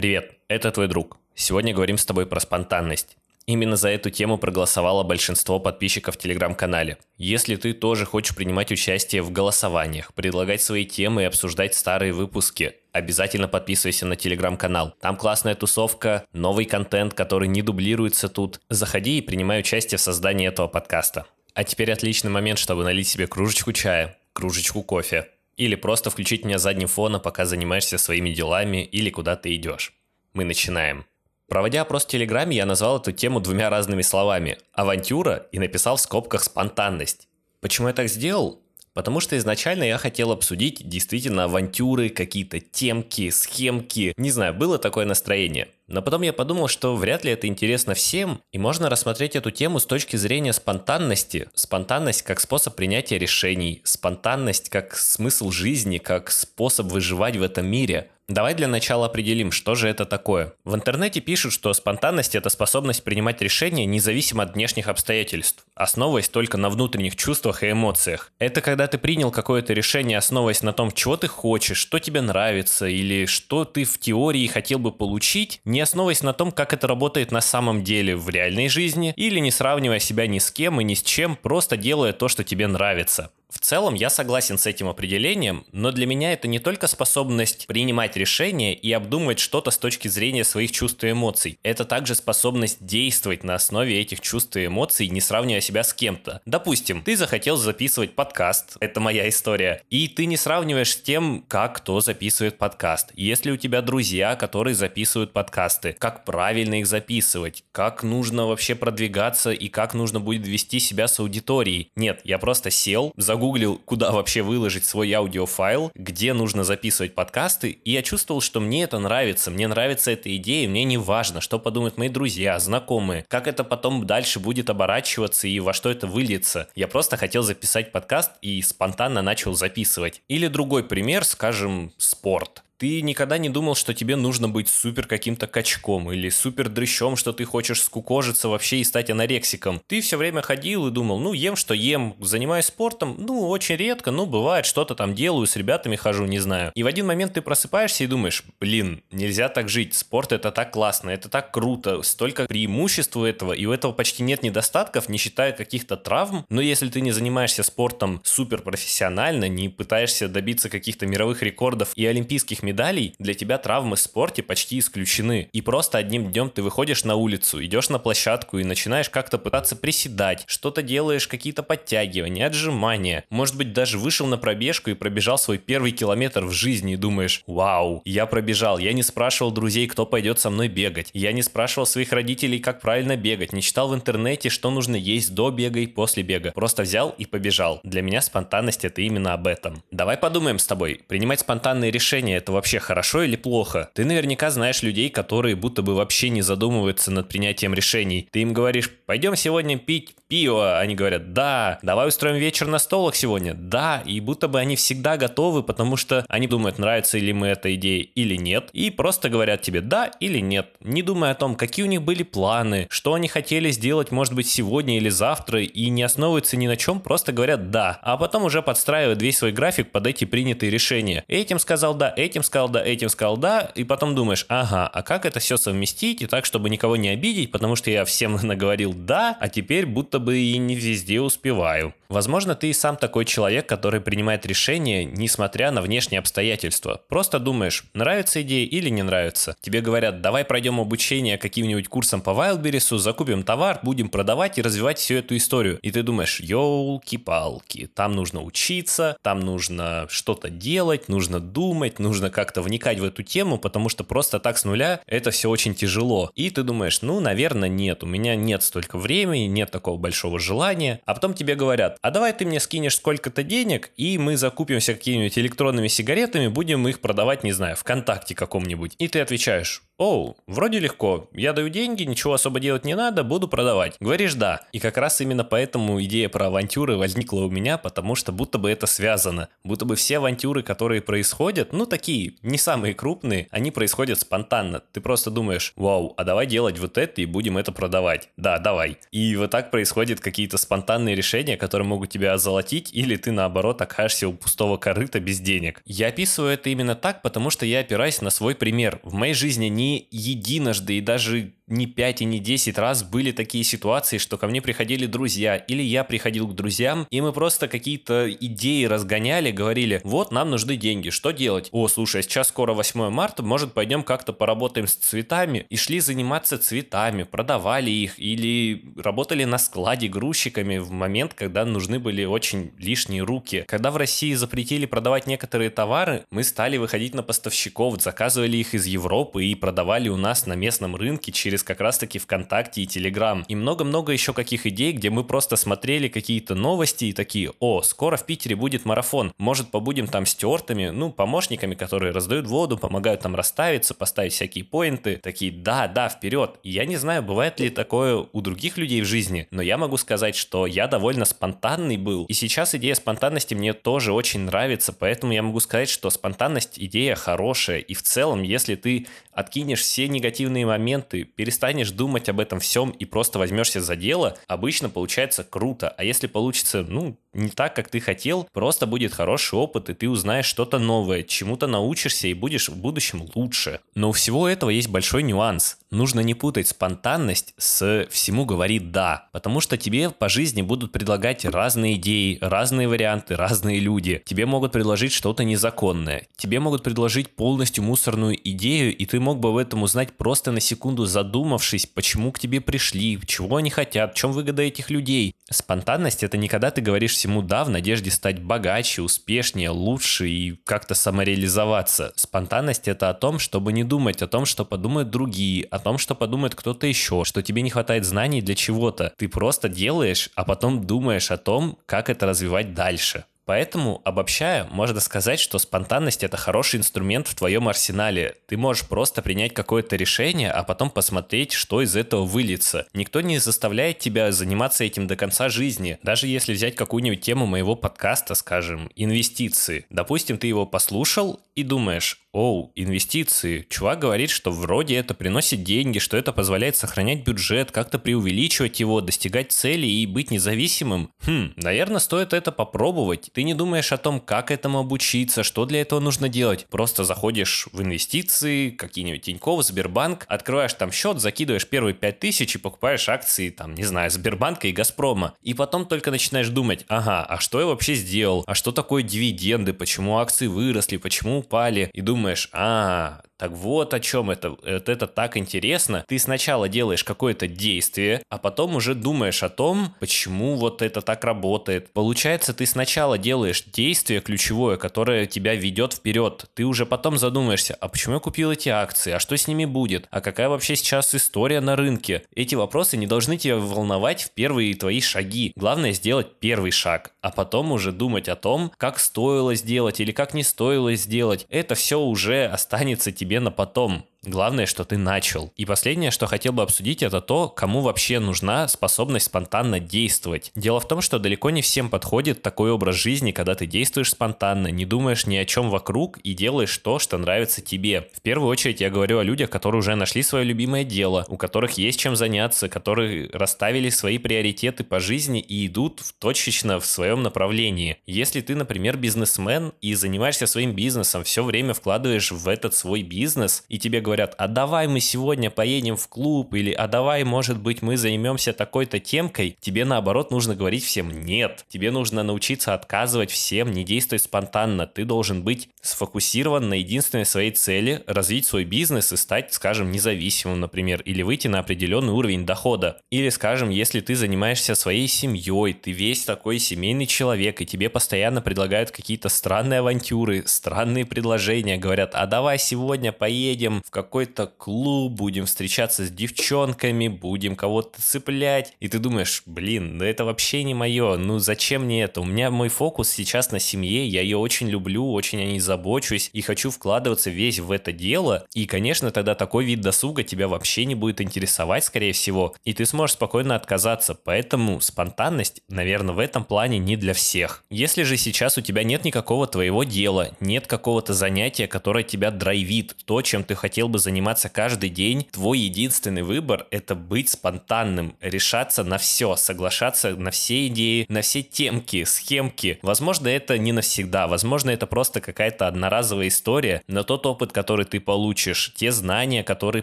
Привет, это твой друг. Сегодня говорим с тобой про спонтанность. Именно за эту тему проголосовало большинство подписчиков в телеграм-канале. Если ты тоже хочешь принимать участие в голосованиях, предлагать свои темы и обсуждать старые выпуски, обязательно подписывайся на телеграм-канал. Там классная тусовка, новый контент, который не дублируется тут. Заходи и принимай участие в создании этого подкаста. А теперь отличный момент, чтобы налить себе кружечку чая, кружечку кофе. Или просто включить меня задним фоном, пока занимаешься своими делами или куда ты идешь. Мы начинаем. Проводя опрос в Телеграме, я назвал эту тему двумя разными словами – авантюра и написал в скобках спонтанность. Почему я так сделал? Потому что изначально я хотел обсудить действительно авантюры, какие-то темки, схемки. Не знаю, было такое настроение. Но потом я подумал, что вряд ли это интересно всем, и можно рассмотреть эту тему с точки зрения спонтанности. Спонтанность как способ принятия решений, спонтанность как смысл жизни, как способ выживать в этом мире. Давай для начала определим, что же это такое. В интернете пишут, что спонтанность – это способность принимать решения независимо от внешних обстоятельств, основываясь только на внутренних чувствах и эмоциях. Это когда ты принял какое-то решение, основываясь на том, чего ты хочешь, что тебе нравится, или что ты в теории хотел бы получить, не основываясь на том, как это работает на самом деле в реальной жизни, или не сравнивая себя ни с кем и ни с чем, просто делая то, что тебе нравится. В целом я согласен с этим определением, но для меня это не только способность принимать решения и обдумывать что-то с точки зрения своих чувств и эмоций. Это также способность действовать на основе этих чувств и эмоций, не сравнивая себя с кем-то. Допустим, ты захотел записывать подкаст, это моя история, и ты не сравниваешь с тем, как кто записывает подкаст. Если у тебя друзья, которые записывают подкасты, как правильно их записывать, как нужно вообще продвигаться и как нужно будет вести себя с аудиторией. Нет, я просто сел, за загуглил, куда вообще выложить свой аудиофайл, где нужно записывать подкасты, и я чувствовал, что мне это нравится, мне нравится эта идея, мне не важно, что подумают мои друзья, знакомые, как это потом дальше будет оборачиваться и во что это выльется. Я просто хотел записать подкаст и спонтанно начал записывать. Или другой пример, скажем, спорт ты никогда не думал, что тебе нужно быть супер каким-то качком или супер дрыщом, что ты хочешь скукожиться вообще и стать анорексиком. Ты все время ходил и думал, ну, ем, что ем, занимаюсь спортом, ну, очень редко, ну, бывает, что-то там делаю, с ребятами хожу, не знаю. И в один момент ты просыпаешься и думаешь, блин, нельзя так жить, спорт это так классно, это так круто, столько преимуществ у этого, и у этого почти нет недостатков, не считая каких-то травм, но если ты не занимаешься спортом супер профессионально, не пытаешься добиться каких-то мировых рекордов и олимпийских медалей, для тебя травмы в спорте почти исключены. И просто одним днем ты выходишь на улицу, идешь на площадку и начинаешь как-то пытаться приседать, что-то делаешь, какие-то подтягивания, отжимания. Может быть, даже вышел на пробежку и пробежал свой первый километр в жизни и думаешь, вау, я пробежал, я не спрашивал друзей, кто пойдет со мной бегать. Я не спрашивал своих родителей, как правильно бегать, не читал в интернете, что нужно есть до бега и после бега. Просто взял и побежал. Для меня спонтанность это именно об этом. Давай подумаем с тобой. Принимать спонтанные решения это вообще хорошо или плохо? Ты наверняка знаешь людей, которые будто бы вообще не задумываются над принятием решений. Ты им говоришь, пойдем сегодня пить пиво. Они говорят, да. Давай устроим вечер на столах сегодня. Да. И будто бы они всегда готовы, потому что они думают, нравится ли им эта идея или нет. И просто говорят тебе да или нет. Не думая о том, какие у них были планы, что они хотели сделать, может быть, сегодня или завтра. И не основываются ни на чем, просто говорят да. А потом уже подстраивают весь свой график под эти принятые решения. Этим сказал да, этим сказал да, этим сказал да, и потом думаешь, ага, а как это все совместить и так, чтобы никого не обидеть, потому что я всем наговорил да, а теперь будто бы и не везде успеваю. Возможно, ты и сам такой человек, который принимает решения, несмотря на внешние обстоятельства. Просто думаешь, нравится идея или не нравится. Тебе говорят, давай пройдем обучение каким-нибудь курсом по Wildberries, закупим товар, будем продавать и развивать всю эту историю. И ты думаешь, елки-палки, там нужно учиться, там нужно что-то делать, нужно думать, нужно как-то вникать в эту тему, потому что просто так с нуля это все очень тяжело. И ты думаешь, ну, наверное, нет, у меня нет столько времени, нет такого большого желания. А потом тебе говорят, а давай ты мне скинешь сколько-то денег, и мы закупимся какими-нибудь электронными сигаретами, будем их продавать, не знаю, ВКонтакте каком-нибудь. И ты отвечаешь, Оу, вроде легко. Я даю деньги, ничего особо делать не надо, буду продавать. Говоришь да. И как раз именно поэтому идея про авантюры возникла у меня, потому что будто бы это связано. Будто бы все авантюры, которые происходят, ну такие, не самые крупные, они происходят спонтанно. Ты просто думаешь, вау, а давай делать вот это и будем это продавать. Да, давай. И вот так происходят какие-то спонтанные решения, которые могут тебя озолотить, или ты наоборот окажешься у пустого корыта без денег. Я описываю это именно так, потому что я опираюсь на свой пример. В моей жизни не не единожды и даже не 5 и не 10 раз были такие ситуации, что ко мне приходили друзья, или я приходил к друзьям, и мы просто какие-то идеи разгоняли, говорили, вот, нам нужны деньги, что делать? О, слушай, а сейчас скоро 8 марта, может, пойдем как-то поработаем с цветами? И шли заниматься цветами, продавали их, или работали на складе грузчиками в момент, когда нужны были очень лишние руки. Когда в России запретили продавать некоторые товары, мы стали выходить на поставщиков, заказывали их из Европы и продавали у нас на местном рынке через как раз-таки ВКонтакте и Телеграм. И много-много еще каких идей, где мы просто смотрели какие-то новости и такие, о, скоро в Питере будет марафон, может побудем там стюартами, ну, помощниками, которые раздают воду, помогают там расставиться, поставить всякие поинты, такие, да, да, вперед. И я не знаю, бывает ли такое у других людей в жизни, но я могу сказать, что я довольно спонтанный был. И сейчас идея спонтанности мне тоже очень нравится, поэтому я могу сказать, что спонтанность идея хорошая. И в целом, если ты откинешь все негативные моменты, перестанешь думать об этом всем и просто возьмешься за дело, обычно получается круто. А если получится, ну, не так, как ты хотел, просто будет хороший опыт, и ты узнаешь что-то новое, чему-то научишься и будешь в будущем лучше. Но у всего этого есть большой нюанс. Нужно не путать спонтанность с «всему говорит да», потому что тебе по жизни будут предлагать разные идеи, разные варианты, разные люди. Тебе могут предложить что-то незаконное. Тебе могут предложить полностью мусорную идею, и ты мог бы в этом узнать просто на секунду задумавшись, почему к тебе пришли, чего они хотят, в чем выгода этих людей. Спонтанность — это не когда ты говоришь всему «да» в надежде стать богаче, успешнее, лучше и как-то самореализоваться. Спонтанность — это о том, чтобы не думать о том, что подумают другие, о том, что подумает кто-то еще, что тебе не хватает знаний для чего-то. Ты просто делаешь, а потом думаешь о том, как это развивать дальше. Поэтому, обобщая, можно сказать, что спонтанность – это хороший инструмент в твоем арсенале. Ты можешь просто принять какое-то решение, а потом посмотреть, что из этого выльется. Никто не заставляет тебя заниматься этим до конца жизни. Даже если взять какую-нибудь тему моего подкаста, скажем, инвестиции. Допустим, ты его послушал и думаешь, оу, инвестиции. Чувак говорит, что вроде это приносит деньги, что это позволяет сохранять бюджет, как-то преувеличивать его, достигать цели и быть независимым. Хм, наверное, стоит это попробовать. Ты не думаешь о том, как этому обучиться, что для этого нужно делать. Просто заходишь в инвестиции, какие-нибудь Тинькофф, Сбербанк, открываешь там счет, закидываешь первые 5000 и покупаешь акции, там, не знаю, Сбербанка и Газпрома. И потом только начинаешь думать, ага, а что я вообще сделал? А что такое дивиденды? Почему акции выросли? Почему упали? И думаешь, думаешь, а, так вот о чем это, это, это так интересно. Ты сначала делаешь какое-то действие, а потом уже думаешь о том, почему вот это так работает. Получается, ты сначала делаешь действие ключевое, которое тебя ведет вперед. Ты уже потом задумаешься, а почему я купил эти акции, а что с ними будет, а какая вообще сейчас история на рынке. Эти вопросы не должны тебя волновать в первые твои шаги. Главное сделать первый шаг, а потом уже думать о том, как стоило сделать или как не стоило сделать. Это все уже останется тебе себе на потом. Главное, что ты начал. И последнее, что хотел бы обсудить, это то, кому вообще нужна способность спонтанно действовать. Дело в том, что далеко не всем подходит такой образ жизни, когда ты действуешь спонтанно, не думаешь ни о чем вокруг и делаешь то, что нравится тебе. В первую очередь я говорю о людях, которые уже нашли свое любимое дело, у которых есть чем заняться, которые расставили свои приоритеты по жизни и идут в точечно в своем направлении. Если ты, например, бизнесмен и занимаешься своим бизнесом, все время вкладываешь в этот свой бизнес, и тебе говорят, а давай мы сегодня поедем в клуб, или а давай, может быть, мы займемся такой-то темкой, тебе наоборот нужно говорить всем нет. Тебе нужно научиться отказывать всем, не действовать спонтанно. Ты должен быть сфокусирован на единственной своей цели, развить свой бизнес и стать, скажем, независимым, например, или выйти на определенный уровень дохода. Или, скажем, если ты занимаешься своей семьей, ты весь такой семейный человек, и тебе постоянно предлагают какие-то странные авантюры, странные предложения, говорят, а давай сегодня поедем в какой-то клуб, будем встречаться с девчонками, будем кого-то цеплять. И ты думаешь, блин, да это вообще не мое, ну зачем мне это? У меня мой фокус сейчас на семье, я ее очень люблю, очень о ней забочусь и хочу вкладываться весь в это дело. И, конечно, тогда такой вид досуга тебя вообще не будет интересовать, скорее всего, и ты сможешь спокойно отказаться. Поэтому спонтанность, наверное, в этом плане не для всех. Если же сейчас у тебя нет никакого твоего дела, нет какого-то занятия, которое тебя драйвит, то, чем ты хотел бы заниматься каждый день, твой единственный выбор — это быть спонтанным, решаться на все, соглашаться на все идеи, на все темки, схемки. Возможно, это не навсегда, возможно, это просто какая-то одноразовая история, но тот опыт, который ты получишь, те знания, которые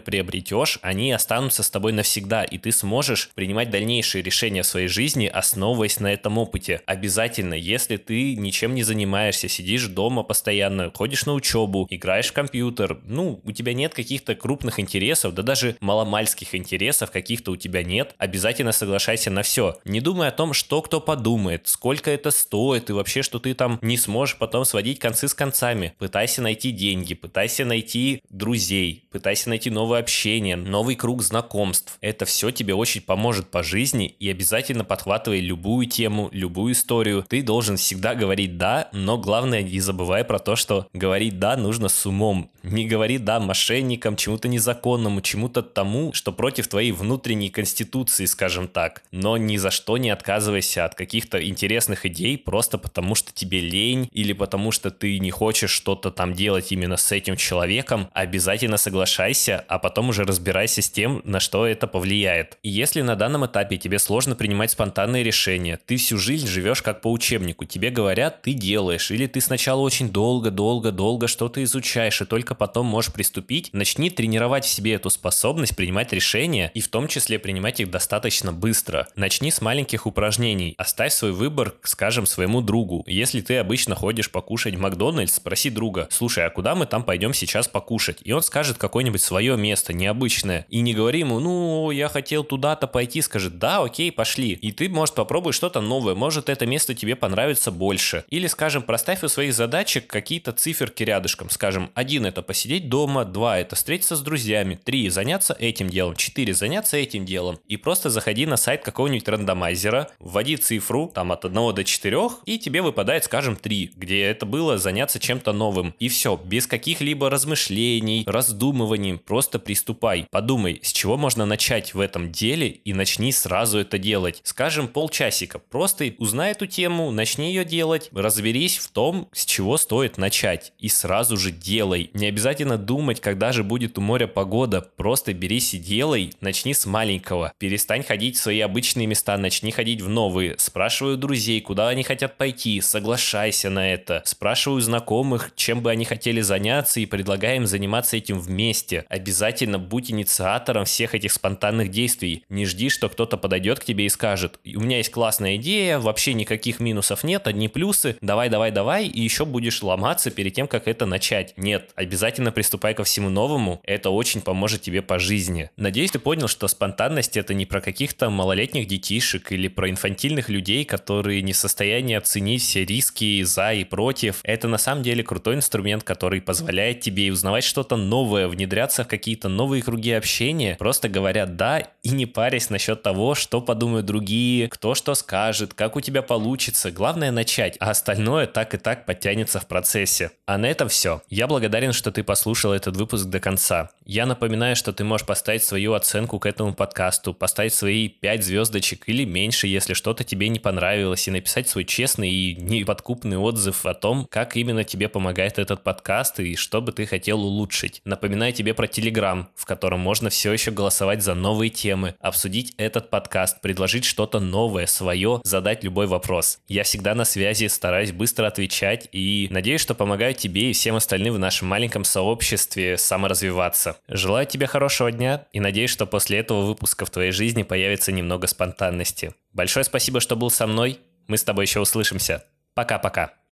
приобретешь, они останутся с тобой навсегда, и ты сможешь принимать дальнейшие решения в своей жизни, основываясь на этом опыте. Обязательно, если ты ничем не занимаешься, сидишь дома постоянно, ходишь на учебу, играешь в компьютер, ну, у тебя нет каких-то крупных интересов, да даже маломальских интересов каких-то у тебя нет, обязательно соглашайся на все. Не думай о том, что кто подумает, сколько это стоит и вообще, что ты там не сможешь потом сводить концы с концами. Пытайся найти деньги, пытайся найти друзей, пытайся найти новое общение, новый круг знакомств. Это все тебе очень поможет по жизни и обязательно подхватывай любую тему, любую историю. Ты должен всегда говорить «да», но главное не забывай про то, что говорить «да» нужно с умом. Не говори «да» мошенникам, чему-то незаконному, чему-то тому, что против твоей внутренней конституции, скажем так. Но ни за что не отказывайся от каких-то интересных идей просто потому, что тебе лень или потому, что ты не хочешь что-то там делать именно с этим человеком. Обязательно соглашайся, а потом уже разбирайся с тем, на что это повлияет. И если на данном этапе тебе сложно принимать спонтанные решения, ты всю жизнь живешь как по учебнику, тебе говорят, ты делаешь, или ты сначала очень долго, долго, долго что-то изучаешь, и только потом можешь приступить, начни тренировать в себе эту способность принимать решения, и в том числе принимать их достаточно быстро. Начни с маленьких упражнений, оставь свой выбор, скажем, своему другу. Если ты обычно ходишь покушать в Макдональдс, спроси друга, слушай, а куда мы там пойдем сейчас покушать? И он скажет какое-нибудь свое место, необычное. И не говори ему, ну, я хотел туда-то пойти, скажет, да, окей, пошли. И ты, может, попробуй что-то новое, может, это место тебе понравится больше. Или, скажем, проставь у своих задачек какие-то циферки рядышком. Скажем, один это посидеть дома, два это встретиться с друзьями, три заняться этим делом, четыре заняться этим делом. И просто заходи на сайт какого-нибудь рандомайзера, вводи цифру, там от 1 до 4, и тебе выпадает, скажем, 3, где это было заняться чем-то новым. И все, без каких-либо размышлений, раздумываний, просто приступай. Подумай, с чего можно начать в этом деле и начни сразу это делать. Скажем, полчасика. Просто узнай эту тему, начни ее делать, разберись в том, с чего стоит начать. И сразу же делай. Не обязательно думать, когда же будет у моря погода. Просто берись и делай. Начни с маленького. Перестань ходить в свои обычные места, начни ходить в новые. Спрашивай у друзей, куда они хотят пойти. Соглашайся на это. Спрашивай у знакомых, чем бы они хотели заняться и предлагай им заниматься этим вместе. Обязательно будь инициатором всех этих спонтанных действий. Не жди, что кто-то подойдет к тебе и скажет, у меня есть классная идея, вообще никаких минусов нет, одни плюсы, давай, давай, давай, и еще будешь ломаться перед тем, как это начать. Нет, обязательно приступай ко всему новому, это очень поможет тебе по жизни. Надеюсь, ты понял, что спонтанность это не про каких-то малолетних детишек или про инфантильных людей, которые не в состоянии оценить все риски за и против. Это на самом деле крутой инструмент, который позволяет тебе узнавать что-то новое, внедряться в какие-то новые круги общения, просто говоря «да» и не парясь насчет того, что подумают другие, кто что скажет, как у тебя получится. Главное начать, а остальное так и так подтянется в процессе. А на этом все. Я благодарен, что ты послушал этот выпуск до конца. Я напоминаю, что ты можешь поставить свою оценку к этому подкасту, поставить свои 5 звездочек или меньше, если что-то тебе не понравилось, и написать свой честный и неподкупный отзыв о том, как именно тебе помогает этот подкаст и что бы ты хотел улучшить. Напоминаю тебе про Телеграм, в котором можно все еще голосовать за новые темы, обсудить этот подкаст, предложить что-то новое, свое, задать любой вопрос. Я всегда на связи, стараюсь быстро отвечать и надеюсь, что помогаю тебе и всем остальным в нашем маленьком сообществе саморазвиваться. Желаю тебе хорошего дня и надеюсь, что после этого выпуска в твоей жизни появится немного спонтанности. Большое спасибо, что был со мной. Мы с тобой еще услышимся. Пока-пока.